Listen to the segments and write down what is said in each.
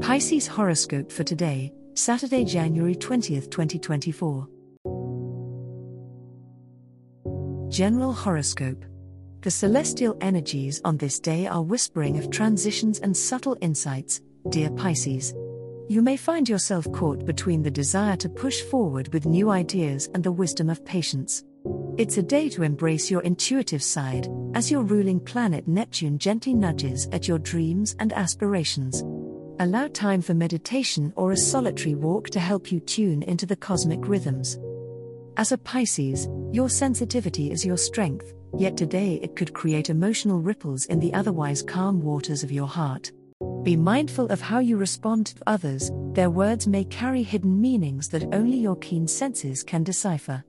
Pisces horoscope for today, Saturday, January 20th, 2024. General horoscope. The celestial energies on this day are whispering of transitions and subtle insights, dear Pisces. You may find yourself caught between the desire to push forward with new ideas and the wisdom of patience. It's a day to embrace your intuitive side, as your ruling planet Neptune gently nudges at your dreams and aspirations. Allow time for meditation or a solitary walk to help you tune into the cosmic rhythms. As a Pisces, your sensitivity is your strength, yet today it could create emotional ripples in the otherwise calm waters of your heart. Be mindful of how you respond to others, their words may carry hidden meanings that only your keen senses can decipher.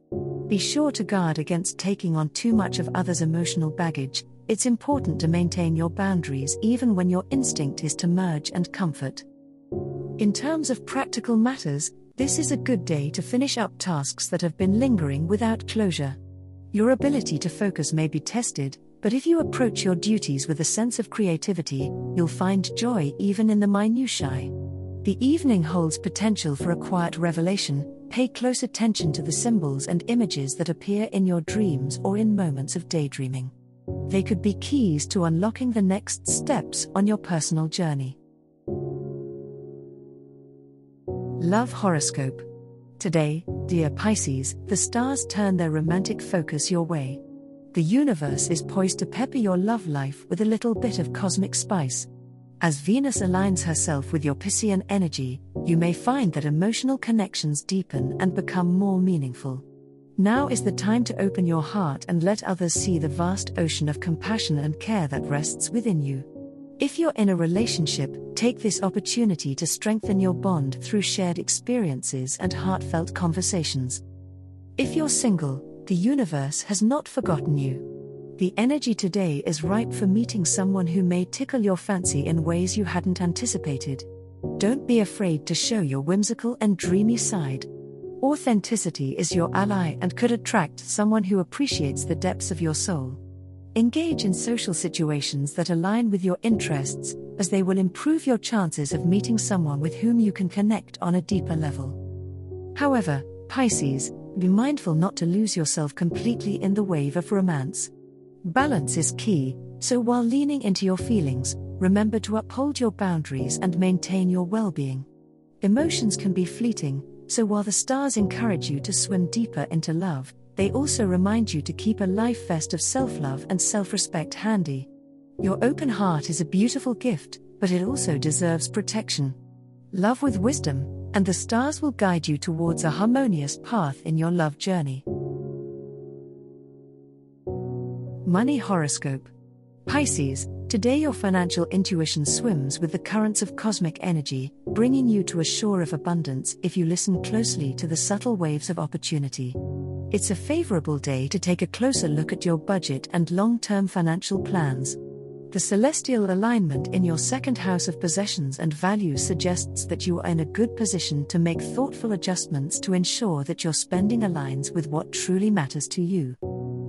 Be sure to guard against taking on too much of others' emotional baggage, it's important to maintain your boundaries even when your instinct is to merge and comfort. In terms of practical matters, this is a good day to finish up tasks that have been lingering without closure. Your ability to focus may be tested, but if you approach your duties with a sense of creativity, you'll find joy even in the minutiae. The evening holds potential for a quiet revelation. Pay close attention to the symbols and images that appear in your dreams or in moments of daydreaming. They could be keys to unlocking the next steps on your personal journey. Love Horoscope. Today, dear Pisces, the stars turn their romantic focus your way. The universe is poised to pepper your love life with a little bit of cosmic spice. As Venus aligns herself with your Piscean energy, you may find that emotional connections deepen and become more meaningful. Now is the time to open your heart and let others see the vast ocean of compassion and care that rests within you. If you're in a relationship, take this opportunity to strengthen your bond through shared experiences and heartfelt conversations. If you're single, the universe has not forgotten you. The energy today is ripe for meeting someone who may tickle your fancy in ways you hadn't anticipated. Don't be afraid to show your whimsical and dreamy side. Authenticity is your ally and could attract someone who appreciates the depths of your soul. Engage in social situations that align with your interests, as they will improve your chances of meeting someone with whom you can connect on a deeper level. However, Pisces, be mindful not to lose yourself completely in the wave of romance. Balance is key, so while leaning into your feelings, remember to uphold your boundaries and maintain your well being. Emotions can be fleeting, so while the stars encourage you to swim deeper into love, they also remind you to keep a life vest of self love and self respect handy. Your open heart is a beautiful gift, but it also deserves protection. Love with wisdom, and the stars will guide you towards a harmonious path in your love journey. Money Horoscope Pisces, Today, your financial intuition swims with the currents of cosmic energy, bringing you to a shore of abundance if you listen closely to the subtle waves of opportunity. It's a favorable day to take a closer look at your budget and long term financial plans. The celestial alignment in your second house of possessions and values suggests that you are in a good position to make thoughtful adjustments to ensure that your spending aligns with what truly matters to you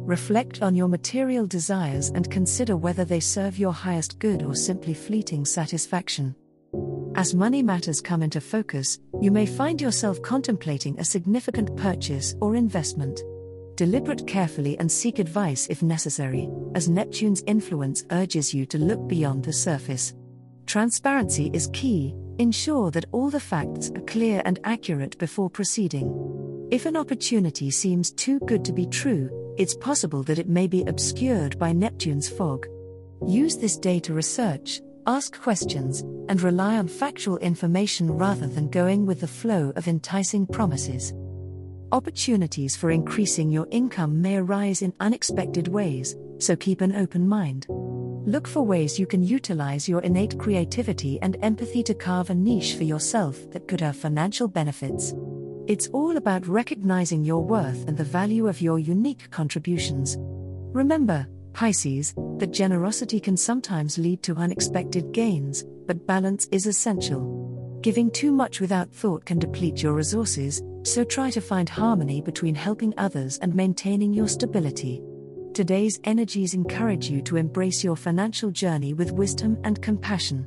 reflect on your material desires and consider whether they serve your highest good or simply fleeting satisfaction. As money matters come into focus, you may find yourself contemplating a significant purchase or investment. Deliberate carefully and seek advice if necessary, as Neptune's influence urges you to look beyond the surface. Transparency is key, ensure that all the facts are clear and accurate before proceeding. If an opportunity seems too good to be true, it's possible that it may be obscured by Neptune's fog. Use this day to research, ask questions, and rely on factual information rather than going with the flow of enticing promises. Opportunities for increasing your income may arise in unexpected ways, so keep an open mind. Look for ways you can utilize your innate creativity and empathy to carve a niche for yourself that could have financial benefits. It's all about recognizing your worth and the value of your unique contributions. Remember, Pisces, that generosity can sometimes lead to unexpected gains, but balance is essential. Giving too much without thought can deplete your resources, so try to find harmony between helping others and maintaining your stability. Today's energies encourage you to embrace your financial journey with wisdom and compassion.